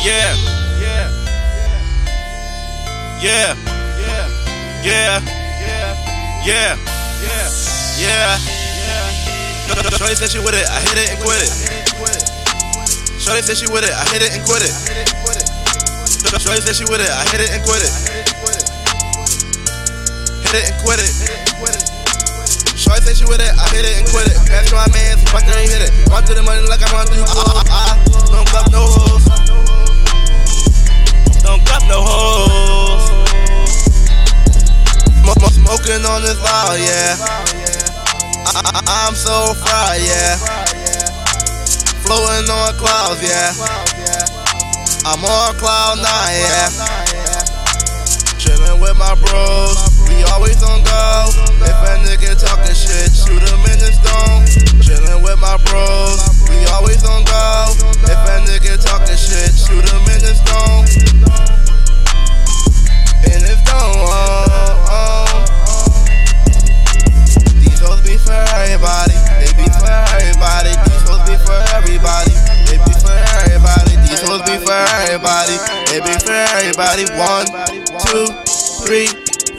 Yeah. Yeah. Yeah. Yeah. Yeah. Yeah. Yeah. Shorty said she with it, I hit it and quit it. Shorty said she with it, I hit it and quit it. Shorty said she with it, I hit it and quit it. Hit it and quit it. Shorty said she with it, I hit it and quit it. To my man, fuck her, and hit it. Run through the money like I run through on this loud, yeah. I, am so fried, yeah. Floating on clouds, yeah. I'm on cloud nine, yeah. Everybody. One, two, three,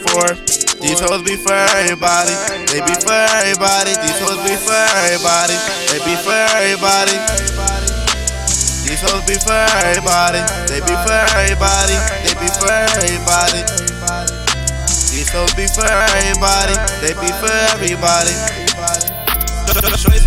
four. These hoes be for everybody, they be for everybody. These hoes be for everybody, they be for everybody. These hoes be for everybody, they be for everybody, they be for everybody. These hoes be for everybody, they be for everybody. Shorty